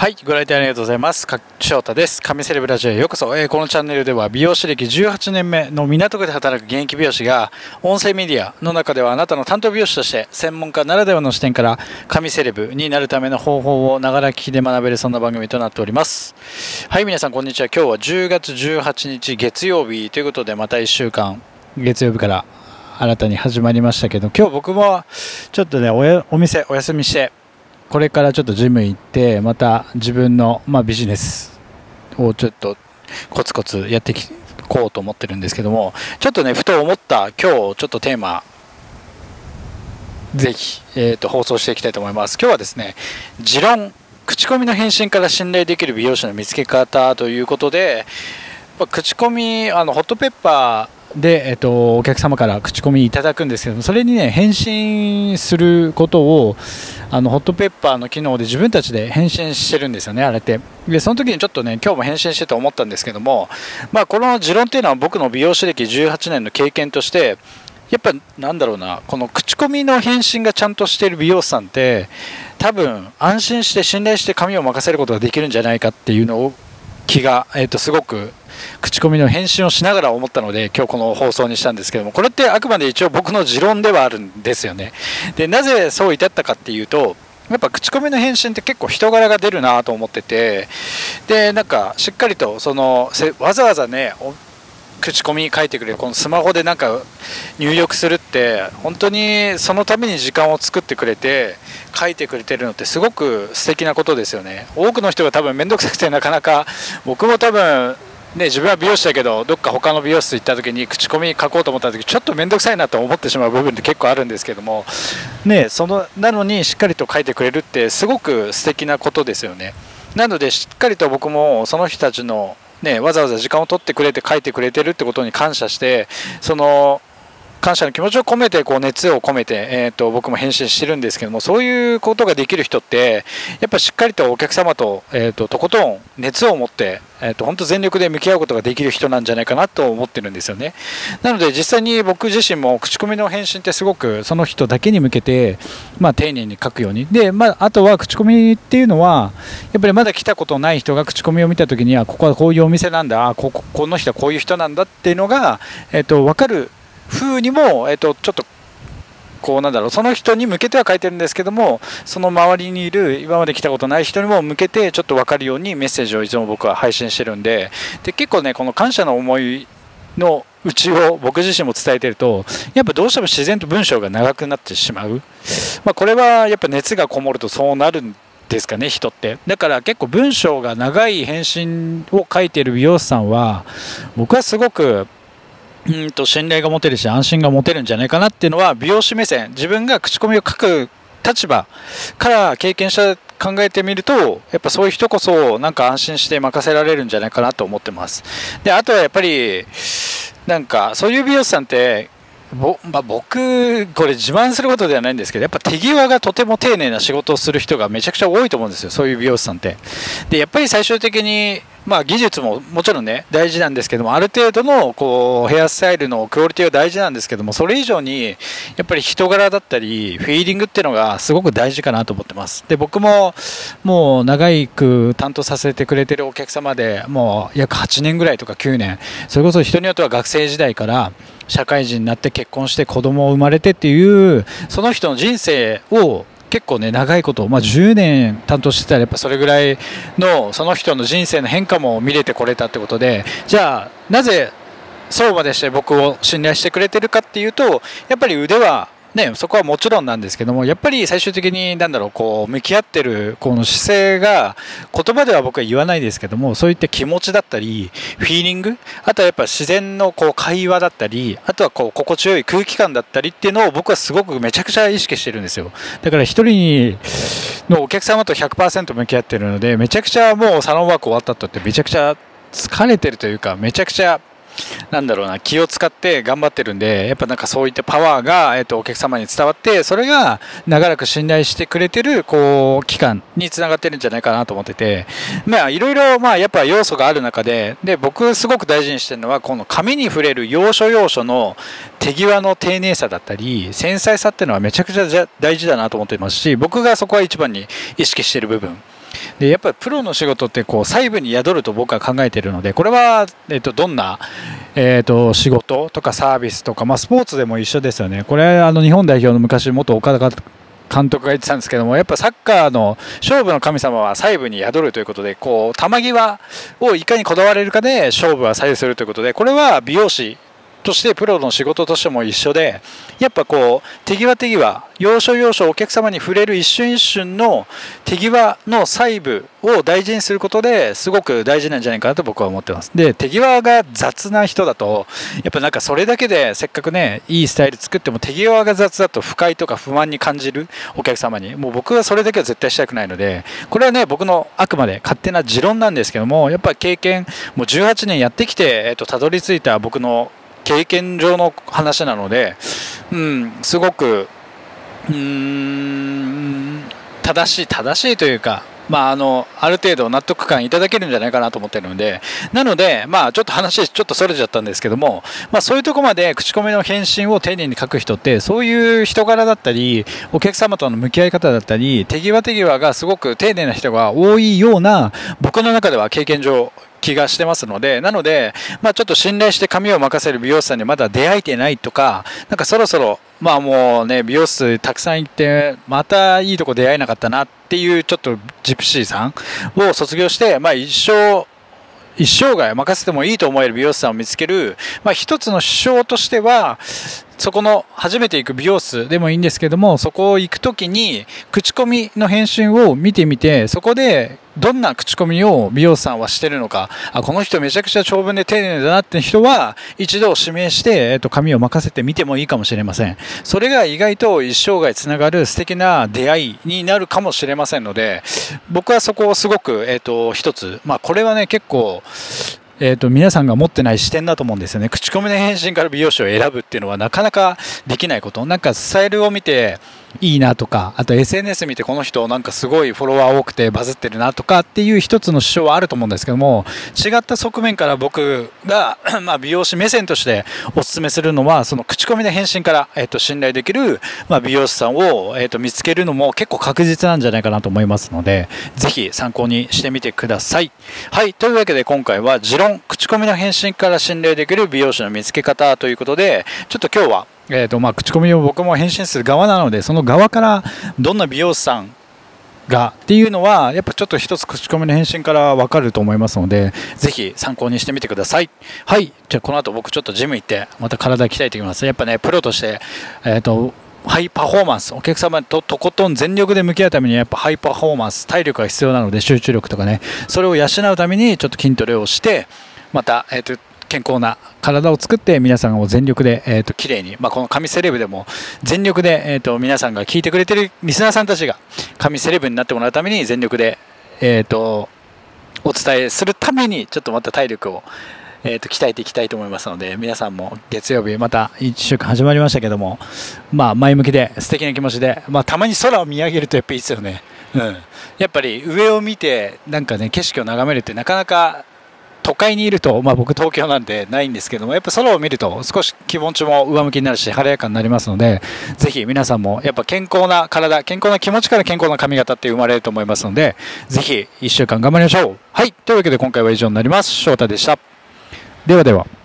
はい、ご来店ありがとうございます。翔太です。神セレブラジオへようこそ、えー、このチャンネルでは美容師歴18年目の港区で働く現役美容師が音声メディアの中ではあなたの担当美容師として専門家ならではの視点から神セレブになるための方法をながら聞きで学べるそんな番組となっております。はい、皆さんこんにちは。今日は10月18日月曜日ということでまた1週間月曜日から新たに始まりましたけど今日僕もちょっとねお店お休みしてこれからちょっとジム行ってまた自分の、まあ、ビジネスをちょっとコツコツやっていこうと思ってるんですけどもちょっとねふと思った今日ちょっとテーマぜひ、えーと、放送していきたいと思います。今日はですね持論口コミの返信から信頼できる美容師の見つけ方ということで口コミあのホットペッパーで、えっと、お客様から口コミいただくんですけどもそれにね返信することをあのホットペッパーの機能で自分たちで返信してるんですよねあれって。でその時にちょっとね今日も返信してて思ったんですけども、まあ、この持論っていうのは僕の美容師歴18年の経験としてやっぱなんだろうなこの口コミの返信がちゃんとしてる美容師さんって多分安心して信頼して髪を任せることができるんじゃないかっていうのを気が、えー、とすごく口コミの返信をしながら思ったので今日この放送にしたんですけどもこれってあくまで一応僕の持論ではあるんですよね。でなぜそう至ったかっていうとやっぱ口コミの返信って結構人柄が出るなと思っててでなんかしっかりとそのわざわざね口コミ書いてくれるこのスマホでなんか入力するって本当にそのために時間を作ってくれて書いてくれてるのってすごく素敵なことですよね。多くの人が多分面倒くさくてなかなか僕も多分ね、自分は美容師だけどどっか他の美容室行った時に口コミ書こうと思った時ちょっと面倒くさいなと思ってしまう部分って結構あるんですけども、ね、そのなのにしっかりと書いてくれるってすごく素敵なことですよね。なのでしっかりと僕もその人たちのね、わざわざ時間を取ってくれて書いてくれてるってことに感謝してその感謝の気持ちを込めてこう熱を込めて、えーと、僕も返信してるんですけどもそういうことができる人ってやっぱしっかりとお客様と,、えーと、とことん熱を持って、えーと、本当全力で向き合うことができる人なんじゃないかなと思ってるんですよね。なので実際に僕自身も口コミの返信ってすごくその人だけに向けて、まあ、丁寧に書くように。で、まあ、あとは口コミっていうのはやっぱりまだ来たことない人が口コミを見た時にはここはこういうお店なんだあここの人はこういう人なんだっていうのが、えー、と分かる風にも、えっと、ちょっとこうなんだろうその人に向けては書いてるんですけどもその周りにいる今まで来たことない人にも向けてちょっと分かるようにメッセージをいつも僕は配信してるんでで結構ねこの感謝の思いのうちを僕自身も伝えてるとやっぱどうしても自然と文章が長くなってしまう、まあ、これはやっぱ熱がこもるとそうなるんですかね人って。だから結構文章が長い返信を書いてる美容師さんは僕はすごくうんと信頼が持てるし安心が持てるんじゃないかなっていうのは美容師目線自分が口コミを書く立場から経験した考えてみるとやっぱそういう人こそなんか安心して任せられるんじゃないかなと思ってますであとはやっぱりなんかそういう美容師さんってぼまあ、僕、これ自慢することではないんですけど、やっぱ手際がとても丁寧な仕事をする人がめちゃくちゃ多いと思うんですよ、そういう美容師さんって。で、やっぱり最終的に、まあ、技術ももちろんね、大事なんですけども、ある程度のこうヘアスタイルのクオリティは大事なんですけども、それ以上に、やっぱり人柄だったり、フィーリングっていうのがすごく大事かなと思ってます。で、僕ももう長いく担当させてくれてるお客様でもう約8年ぐらいとか9年、それこそ人によっては学生時代から、社会人になって結婚して子供を生まれてっていうその人の人生を結構ね長いこと、まあ、10年担当してたらやっぱそれぐらいのその人の人生の変化も見れてこれたってことでじゃあなぜそうまでして僕を信頼してくれてるかっていうとやっぱり腕はね、そこはもちろんなんですけどもやっぱり最終的に何だろうこう向き合ってるこの姿勢が言葉では僕は言わないですけどもそういった気持ちだったりフィーリングあとはやっぱ自然のこう会話だったりあとはこう心地よい空気感だったりっていうのを僕はすごくめちゃくちゃ意識してるんですよ。だから一人のお客様と100%向き合ってるのでめちゃくちゃもうサロンワーク終わった後ってめちゃくちゃ疲れてるというかめちゃくちゃなんだろうな気を使って頑張ってるんでやっぱなんかそういったパワーが、えー、とお客様に伝わってそれが長らく信頼してくれてるこう期間につながってるんじゃないかなと思っててまあいろいろまあやっぱ要素がある中でで僕すごく大事にしてるのはこの紙に触れる要所要所の手際の丁寧さだったり繊細さっていうのはめちゃくちゃ大事だなと思ってますし僕がそこは一番に意識してる部分。でやっぱりプロの仕事ってこう細部に宿ると僕は考えているのでこれは、えっと、どんな、えっと、仕事とかサービスとか、まあ、スポーツでも一緒ですよね。これあの日本代表の昔元岡田監督が言ってたんですけどもやっぱサッカーの勝負の神様は細部に宿るということでこう球際をいかにこだわれるかで勝負は左右するということでこれは美容師としてプロの仕事としても一緒でやっぱこう手際手際要所要所お客様に触れる一瞬一瞬の手際の細部を大事にすることですごく大事なんじゃないかなと僕は思ってます。で手際が雑な人だとやっぱなんかそれだけでせっかくねいいスタイル作っても手際が雑だと不快とか不満に感じるお客様に。もう僕はそれだけは絶対したくないのでこれはね僕のあくまで勝手な持論なんですけどもやっぱ経験もう18年やってきて、えっと、たどり着いた僕の経験上の話なので、うん、すごく、うーん、正しい、正しいというか、まあ、あのある程度納得感いただけるんじゃないかなと思ってるので、なので、まあ、ちょっと話、ちょっとそれちゃったんですけども、まあ、そういうとこまで口コミの返信を丁寧に書く人って、そういう人柄だったり、お客様との向き合い方だったり、手際手際がすごく丁寧な人が多いような、僕の中では経験上、気がしてますので、なので、まあ、ちょっと信頼して髪を任せる美容師さんにまだ出会えてないとか、なんかそろそろ、まあもうね、美容室たくさん行って、またいいとこ出会えなかったなっていうちょっとジプシーさんを卒業して、まあ一生、一生涯任せてもいいと思える美容師さんを見つける、まあ一つの指標としては、そこの初めて行く美容室でもいいんですけども、そこを行くときに、口コミの返信を見てみて、そこでどんな口コミを美容師さんはしてるのか、あ、この人めちゃくちゃ長文で丁寧だなって人は、一度指名して、えっと、髪を任せてみてもいいかもしれません。それが意外と一生涯つながる素敵な出会いになるかもしれませんので、僕はそこをすごく、えっと、一つ、まあ、これはね、結構、えーと、皆さんが持ってない視点だと思うんですよね。口コミの返信から美容師を選ぶっていうのはなかなかできないこと。なんかスタイルを見ていいなとかあと SNS 見てこの人なんかすごいフォロワー多くてバズってるなとかっていう一つの主張はあると思うんですけども違った側面から僕が まあ美容師目線としてお勧めするのはその口コミの返信から、えー、と信頼できる、まあ、美容師さんを、えー、と見つけるのも結構確実なんじゃないかなと思いますのでぜひ参考にしてみてください。はいというわけで今回は持論口コミの返信から信頼できる美容師の見つけ方ということでちょっと今日はえーとまあ、口コミを僕も返信する側なのでその側からどんな美容師さんがっていうのはやっぱちょっと一つ口コミの返信から分かると思いますのでぜひ参考にしてみてください。はい。じゃあこの後僕ちょっとジム行ってまた体鍛えてきます。やっぱねプロとしてえ、ー、とハイパフォーマンスお客様ととことん全力で向き合うためにやっぱハイパフォーマンス体力が必要なので集中力とかねそれを養うためにちょっと筋トレをしてまた、えーと健康な体を作って皆さんを全力で、えーと、綺麗に、まあ、この神セレブでも全力で、えーと、皆さんが聞いてくれてるリスナーさんたちが神セレブになってもらうために全力で、えーと、お伝えするためにちょっとまた体力を、えー、と鍛えていきたいと思いますので皆さんも月曜日また1週間始まりましたけども、まあ、前向きで素敵な気持ちで、まあ、たまに空を見上げるとやっぱいいですよね。うん、やっぱり上を見てなんかね景色を眺めるってなかなか都会にいると、まあ、僕東京なんでないんですけどもやっぱ空を見ると少し気持ちも上向きになるし晴れやかになりますのでぜひ皆さんもやっぱ健康な体健康な気持ちから健康な髪型って生まれると思いますのでぜひ1週間頑張りましょう。はい。というわけで今回は以上になります。翔太でした。ではでは。